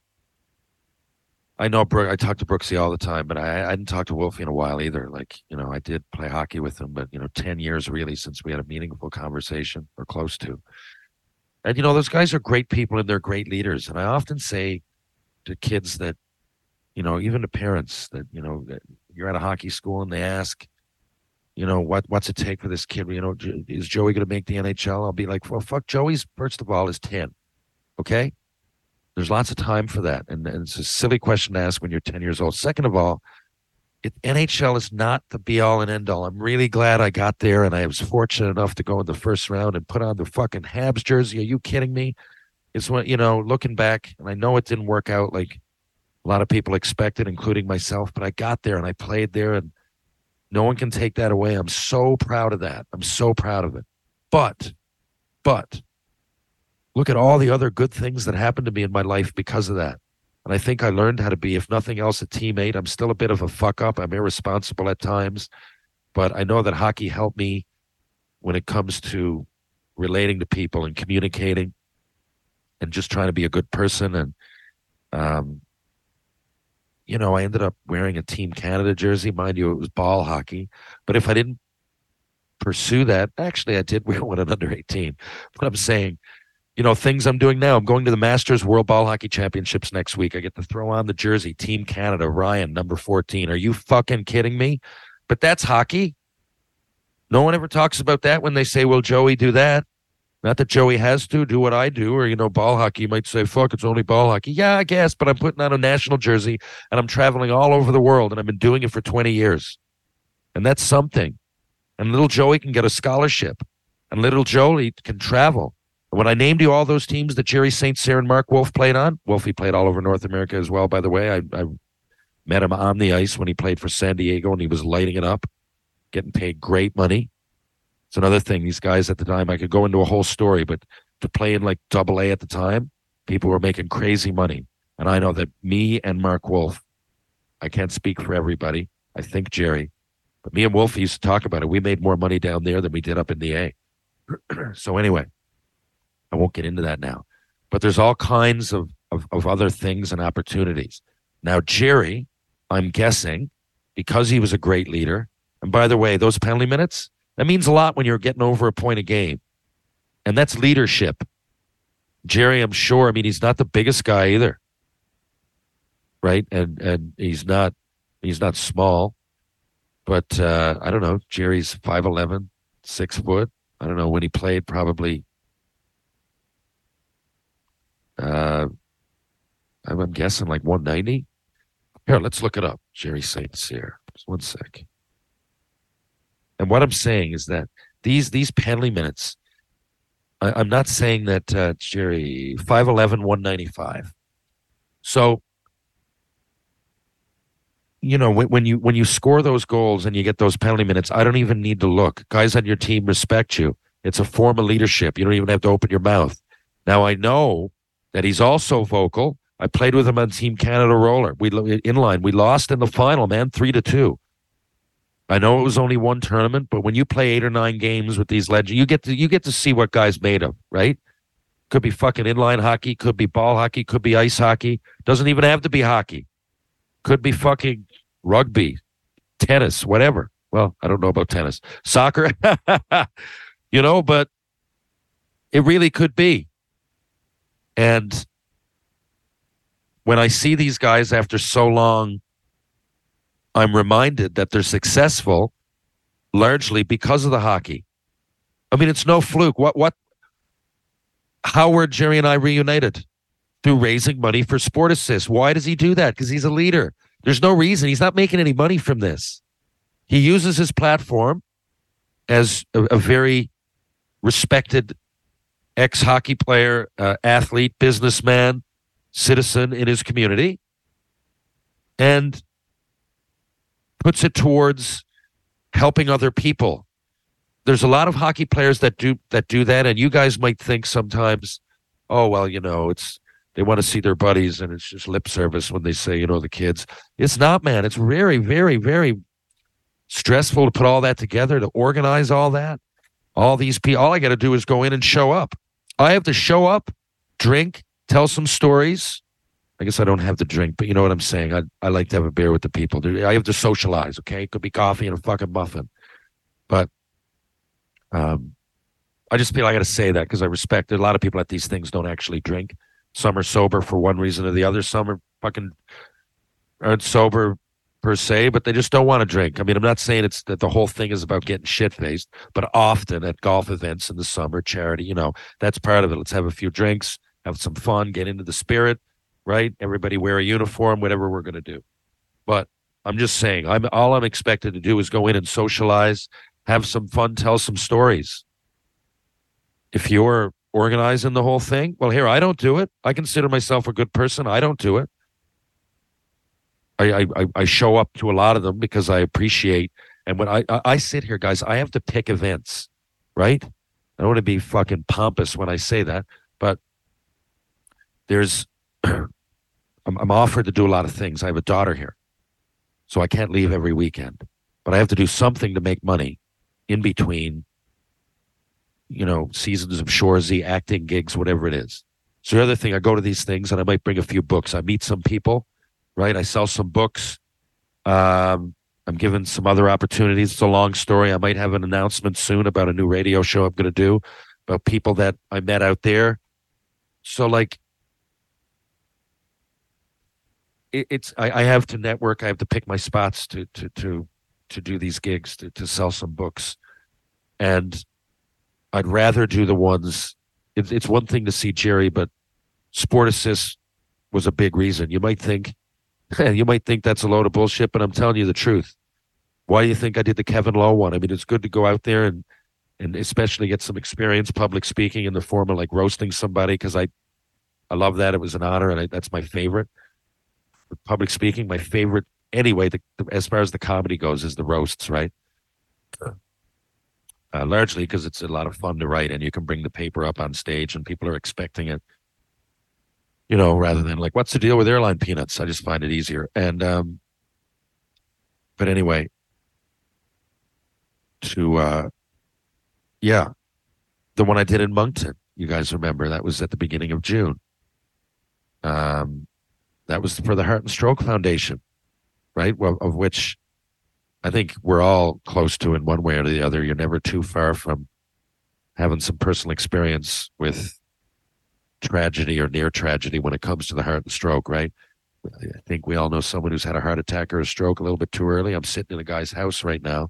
I know Brook, I talk to Brooksy all the time, but I, I hadn't talked to Wolfie in a while either. Like, you know, I did play hockey with him, but you know, ten years really since we had a meaningful conversation or close to. And you know, those guys are great people and they're great leaders. And I often say to kids that, you know, even to parents that, you know, you're at a hockey school and they ask, you know, what what's it take for this kid? You know, is Joey going to make the NHL? I'll be like, well, fuck, Joey's first of all is ten, okay. There's lots of time for that, and, and it's a silly question to ask when you're ten years old. Second of all, it, NHL is not the be all and end all. I'm really glad I got there, and I was fortunate enough to go in the first round and put on the fucking Habs jersey. Are you kidding me? It's what you know. Looking back, and I know it didn't work out like lot of people expected, including myself. But I got there and I played there, and no one can take that away. I'm so proud of that. I'm so proud of it. But, but, look at all the other good things that happened to me in my life because of that. And I think I learned how to be, if nothing else, a teammate. I'm still a bit of a fuck up. I'm irresponsible at times, but I know that hockey helped me when it comes to relating to people and communicating and just trying to be a good person. And, um, you know, I ended up wearing a Team Canada jersey. Mind you, it was ball hockey. But if I didn't pursue that, actually, I did wear one at under 18. But I'm saying, you know, things I'm doing now. I'm going to the Masters World Ball Hockey Championships next week. I get to throw on the jersey, Team Canada, Ryan, number 14. Are you fucking kidding me? But that's hockey. No one ever talks about that when they say, well, Joey, do that. Not that Joey has to do what I do, or, you know, ball hockey. You might say, fuck, it's only ball hockey. Yeah, I guess, but I'm putting on a national jersey and I'm traveling all over the world and I've been doing it for 20 years. And that's something. And little Joey can get a scholarship and little Joey can travel. When I named you all those teams that Jerry St. Cyr and Mark Wolf played on, Wolfie played all over North America as well, by the way. I, I met him on the ice when he played for San Diego and he was lighting it up, getting paid great money. It's another thing. These guys at the time, I could go into a whole story, but to play in like double A at the time, people were making crazy money. And I know that me and Mark Wolf, I can't speak for everybody. I think Jerry, but me and Wolf used to talk about it. We made more money down there than we did up in the A. so anyway, I won't get into that now. But there's all kinds of, of, of other things and opportunities. Now, Jerry, I'm guessing, because he was a great leader, and by the way, those penalty minutes, that means a lot when you're getting over a point a game. And that's leadership. Jerry, I'm sure, I mean, he's not the biggest guy either. Right? And and he's not he's not small. But uh, I don't know. Jerry's 5'11, six foot. I don't know when he played, probably. Uh, I'm guessing like 190. Here, let's look it up. Jerry St. Cyr. Just one sec. And what I'm saying is that these these penalty minutes, I, I'm not saying that uh, Jerry 5'11, 195. So you know when, when you when you score those goals and you get those penalty minutes i don't even need to look. Guys on your team respect you. It's a form of leadership. You don't even have to open your mouth. Now i know that he's also vocal. I played with him on team canada roller. We in line. We lost in the final man three to two i know it was only one tournament but when you play eight or nine games with these legends you get to you get to see what guys made of right could be fucking inline hockey could be ball hockey could be ice hockey doesn't even have to be hockey could be fucking rugby, tennis, whatever. Well, I don't know about tennis, soccer, you know, but it really could be. And when I see these guys after so long, I'm reminded that they're successful largely because of the hockey. I mean, it's no fluke. What, what, how were Jerry and I reunited? through raising money for Sport Assist. Why does he do that? Because he's a leader. There's no reason. He's not making any money from this. He uses his platform as a, a very respected ex hockey player, uh, athlete, businessman, citizen in his community, and puts it towards helping other people. There's a lot of hockey players that do that do that, and you guys might think sometimes, oh well, you know, it's they want to see their buddies and it's just lip service when they say you know the kids. It's not man. It's very very very stressful to put all that together to organize all that all these people all i got to do is go in and show up. I have to show up drink tell some stories i guess i don't have to drink but you know what i'm saying? I, I like to have a beer with the people. I have to socialize okay? It could be coffee and a fucking muffin. But um i just feel i got to say that because i respect a lot of people at these things don't actually drink. Some are sober for one reason or the other. Some are fucking aren't sober per se, but they just don't want to drink. I mean, I'm not saying it's that the whole thing is about getting shit faced, but often at golf events in the summer, charity, you know, that's part of it. Let's have a few drinks, have some fun, get into the spirit, right? Everybody wear a uniform, whatever we're going to do. But I'm just saying, I'm all I'm expected to do is go in and socialize, have some fun, tell some stories. If you're organizing the whole thing. Well, here, I don't do it. I consider myself a good person. I don't do it. I, I, I show up to a lot of them because I appreciate. And when I, I sit here, guys, I have to pick events, right? I don't want to be fucking pompous when I say that, but there's, I'm, I'm offered to do a lot of things. I have a daughter here, so I can't leave every weekend, but I have to do something to make money in between you know, seasons of Shoresy, acting gigs, whatever it is. So the other thing, I go to these things and I might bring a few books. I meet some people, right? I sell some books. Um, I'm given some other opportunities. It's a long story. I might have an announcement soon about a new radio show I'm going to do about people that I met out there. So like, it, it's I, I have to network. I have to pick my spots to to to to do these gigs to to sell some books, and I'd rather do the ones. It's, it's one thing to see Jerry, but Sport Assist was a big reason. You might think, you might think that's a load of bullshit, but I'm telling you the truth. Why do you think I did the Kevin Lowe one? I mean, it's good to go out there and and especially get some experience public speaking in the form of like roasting somebody because I I love that. It was an honor, and I, that's my favorite. Public speaking, my favorite anyway. The, the, as far as the comedy goes, is the roasts, right? uh, largely because it's a lot of fun to write and you can bring the paper up on stage and people are expecting it. You know rather than like what's the deal with airline peanuts? I just find it easier. And um but anyway. To uh yeah. The one i did in moncton you guys remember that was at the beginning of june. Um that was for the heart and stroke foundation right well of which I think we're all close to in one way or the other. You're never too far from having some personal experience with tragedy or near tragedy when it comes to the heart and stroke, right? I think we all know someone who's had a heart attack or a stroke a little bit too early. I'm sitting in a guy's house right now,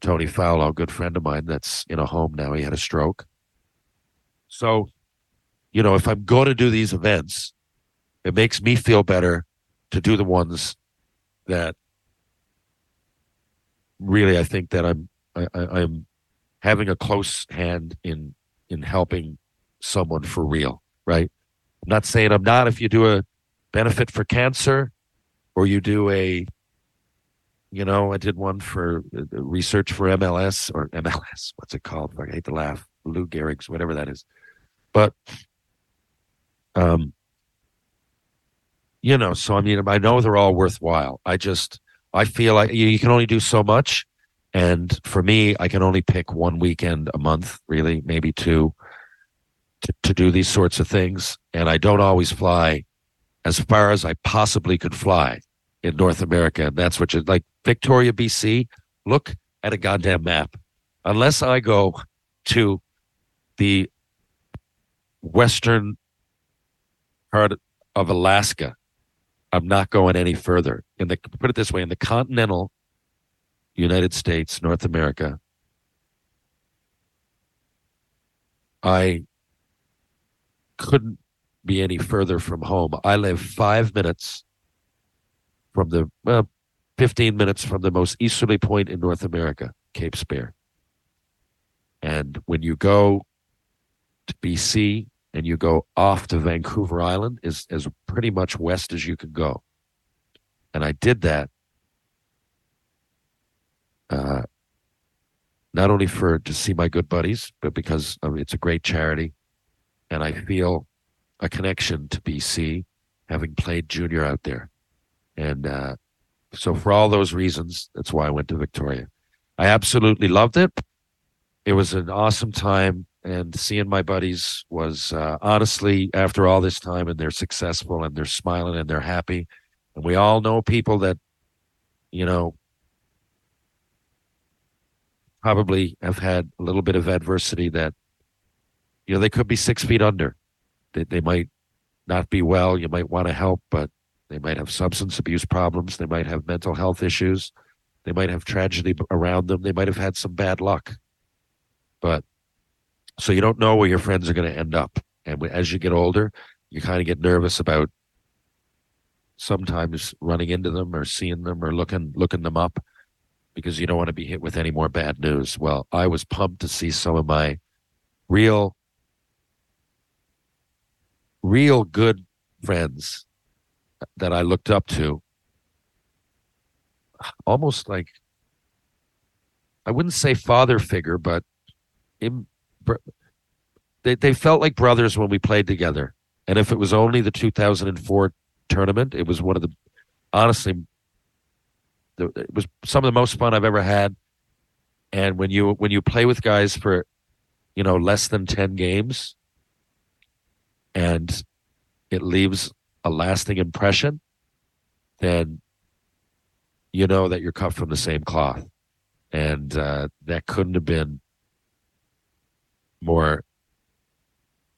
Tony Fowler, a good friend of mine that's in a home now. He had a stroke. So, you know, if I'm going to do these events, it makes me feel better to do the ones that really I think that I'm I, I'm having a close hand in in helping someone for real, right? I'm not saying I'm not if you do a benefit for cancer or you do a you know, I did one for uh, research for MLS or MLS, what's it called? I hate to laugh. Lou Gehrig's, whatever that is. But um you know, so I mean I know they're all worthwhile. I just I feel like you, you can only do so much. And for me, I can only pick one weekend a month, really, maybe two, to, to do these sorts of things. And I don't always fly as far as I possibly could fly in North America. And that's what you like Victoria, BC. Look at a goddamn map. Unless I go to the western part of Alaska, I'm not going any further. In the put it this way, in the continental United States, North America, I couldn't be any further from home. I live five minutes from the well, 15 minutes from the most easterly point in North America, Cape Spear. And when you go to BC and you go off to Vancouver Island, is as pretty much west as you can go. And I did that uh, not only for to see my good buddies, but because I mean, it's a great charity, and I feel a connection to BC, having played junior out there, and uh, so for all those reasons, that's why I went to Victoria. I absolutely loved it. It was an awesome time, and seeing my buddies was uh, honestly after all this time, and they're successful, and they're smiling, and they're happy, and we all know people that, you know, probably have had a little bit of adversity that you know they could be six feet under. They, they might not be well you might want to help but they might have substance abuse problems they might have mental health issues they might have tragedy around them they might have had some bad luck. But so you don't know where your friends are going to end up and as you get older you kind of get nervous about sometimes running into them or seeing them or looking looking them up because you don't want to be hit with any more bad news. Well, I was pumped to see some of my real, real good friends that I looked up to. Almost like, I wouldn't say father figure, but in, they, they felt like brothers when we played together. And if it was only the 2004 tournament, it was one of the, honestly, it was some of the most fun I've ever had. And when you when you play with guys for, you know, less than ten games, and it leaves a lasting impression, then you know that you're cut from the same cloth, and uh, that couldn't have been more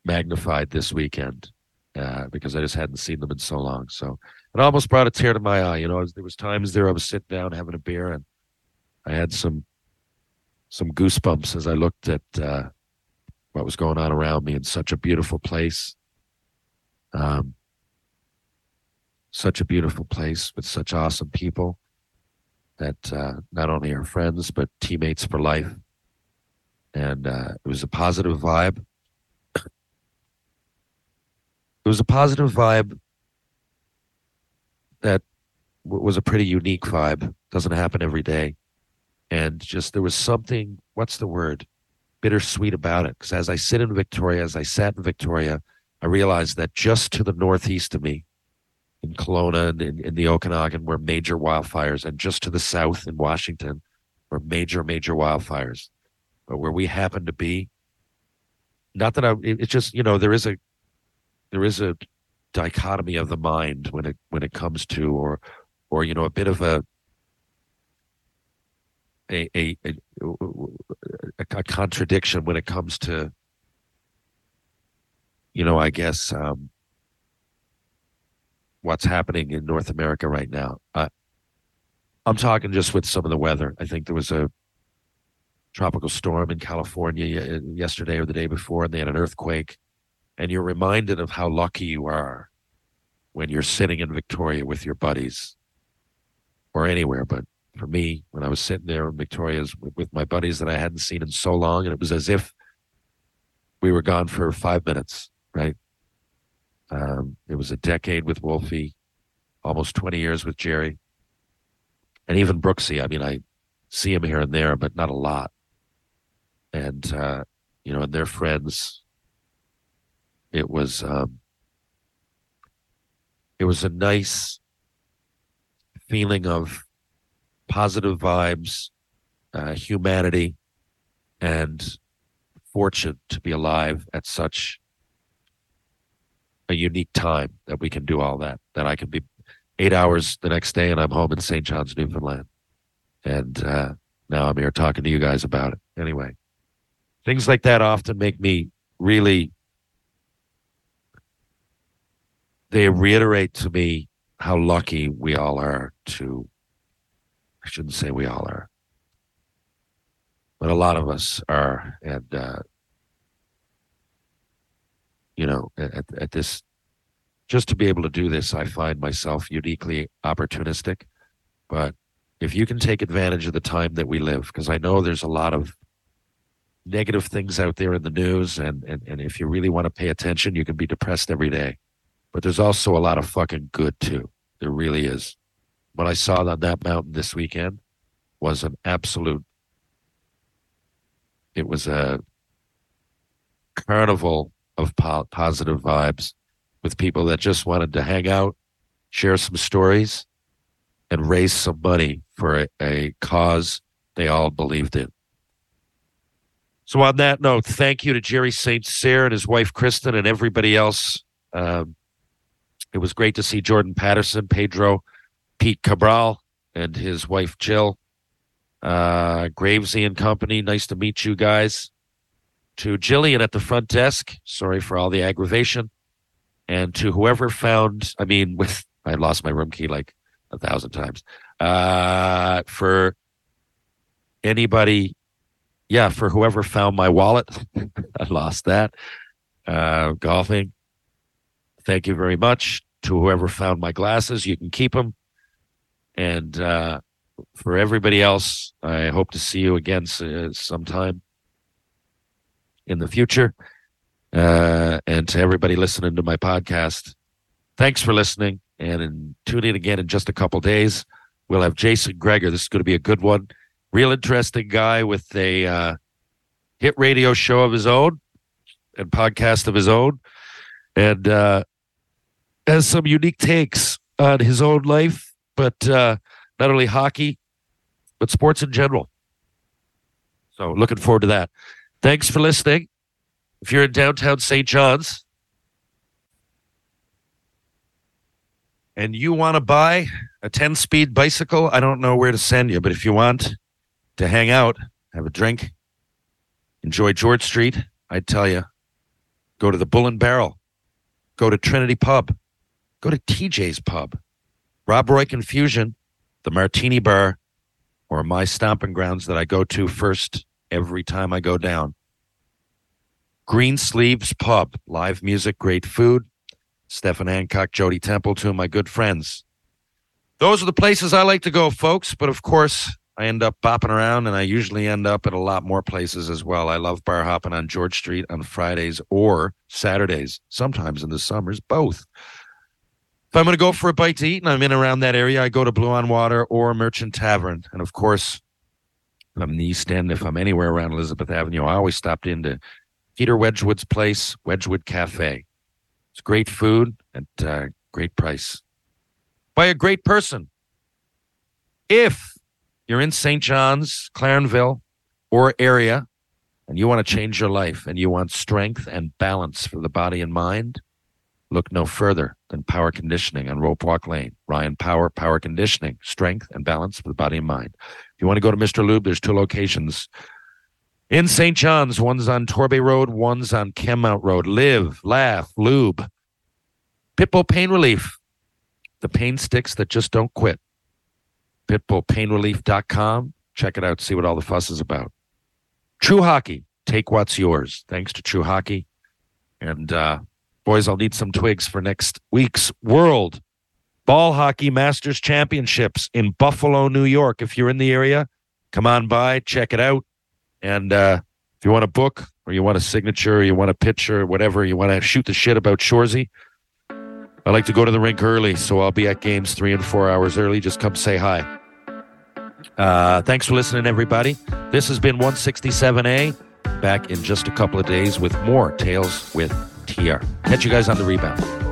magnified this weekend uh, because I just hadn't seen them in so long. So it almost brought a tear to my eye. You know, there was times there I was sitting down having a beer, and I had some some goosebumps as I looked at uh, what was going on around me in such a beautiful place. Um, such a beautiful place with such awesome people that uh, not only are friends but teammates for life. And uh, it was a positive vibe. it was a positive vibe that was a pretty unique vibe. Doesn't happen every day. And just there was something, what's the word? Bittersweet about it. Because as I sit in Victoria, as I sat in Victoria, I realized that just to the northeast of me, in Kelowna and in, in the Okanagan, were major wildfires. And just to the south in Washington were major, major wildfires. But where we happen to be, not that I, it's just, you know, there is a, there is a dichotomy of the mind when it when it comes to or or you know a bit of a a a, a, a contradiction when it comes to you know I guess um, what's happening in North America right now. Uh, I'm talking just with some of the weather. I think there was a tropical storm in California yesterday or the day before, and they had an earthquake. And you're reminded of how lucky you are when you're sitting in Victoria with your buddies or anywhere. But for me, when I was sitting there in Victoria's with, my buddies that I hadn't seen in so long, and it was as if we were gone for five minutes, right? Um, it was a decade with Wolfie, almost 20 years with Jerry, and even Brooksy. I mean, I see him here and there, but not a lot. And, uh, you know, and their friends, it was, um, it was a nice feeling of positive vibes, uh, humanity, and fortune to be alive at such a unique time that we can do all that. That I can be eight hours the next day and I'm home in St. John's, Newfoundland. And uh, now I'm here talking to you guys about it. Anyway, things like that often make me really, they reiterate to me how lucky we all are to, I shouldn't say we all are, but a lot of us are. And, uh, you know, at, at this, just to be able to do this, I find myself uniquely opportunistic. But if you can take advantage of the time that we live, because I know there's a lot of negative things out there in the news, and, and, and if you really want to pay attention, you can be depressed every day. But there's also a lot of fucking good too. There really is. What I saw on that mountain this weekend was an absolute, it was a carnival of po- positive vibes with people that just wanted to hang out, share some stories, and raise some money for a, a cause they all believed in. So, on that note, thank you to Jerry St. Cyr and his wife Kristen and everybody else. Um, it was great to see Jordan Patterson, Pedro, Pete Cabral, and his wife Jill. Uh, Gravesy and company, nice to meet you guys. To Jillian at the front desk, sorry for all the aggravation. And to whoever found, I mean, with I lost my room key like a thousand times. Uh, for anybody, yeah, for whoever found my wallet, I lost that. Uh, golfing. Thank you very much to whoever found my glasses. You can keep them. And uh, for everybody else, I hope to see you again uh, sometime in the future. Uh, and to everybody listening to my podcast, thanks for listening. And in, tune in again in just a couple days. We'll have Jason Gregor. This is going to be a good one. Real interesting guy with a uh, hit radio show of his own and podcast of his own. And uh, has some unique takes on his own life, but uh, not only hockey, but sports in general. So looking forward to that. Thanks for listening. If you're in downtown St. John's and you want to buy a 10 speed bicycle, I don't know where to send you, but if you want to hang out, have a drink, enjoy George Street, I'd tell you go to the Bull and Barrel, go to Trinity Pub, go to TJ's Pub, Rob Roy Confusion, the Martini Bar, or my stomping grounds that I go to first every time I go down. Green Sleeves Pub, live music, great food. Stephen Hancock, Jody Temple, two of my good friends. Those are the places I like to go, folks. But of course, I end up bopping around and I usually end up at a lot more places as well. I love bar hopping on George Street on Fridays or Saturdays, sometimes in the summers, both. If I'm going to go for a bite to eat and I'm in around that area, I go to Blue on Water or Merchant Tavern. And of course, if I'm in the East End, if I'm anywhere around Elizabeth Avenue, I always stopped into Peter Wedgwood's place, Wedgwood Cafe. It's great food at uh, great price by a great person. If you're in St. John's, Clarenville, or area, and you want to change your life and you want strength and balance for the body and mind, look no further than Power Conditioning on Rope Walk Lane. Ryan Power, Power Conditioning, strength and balance for the body and mind. If you want to go to Mr. Lube, there's two locations in St. John's. One's on Torbay Road, one's on Kenmount Road. Live, laugh, lube. Pitbull Pain Relief. the pain sticks that just don't quit. Pitbullpainrelief.com. Check it out. See what all the fuss is about. True Hockey. Take what's yours. Thanks to True Hockey. And uh, boys, I'll need some twigs for next week's World Ball Hockey Masters Championships in Buffalo, New York. If you're in the area, come on by, check it out. And uh, if you want a book or you want a signature or you want a picture or whatever, you want to shoot the shit about Shoresy, I like to go to the rink early, so I'll be at games three and four hours early. Just come say hi. Uh, thanks for listening, everybody. This has been 167A. Back in just a couple of days with more Tales with TR. Catch you guys on the rebound.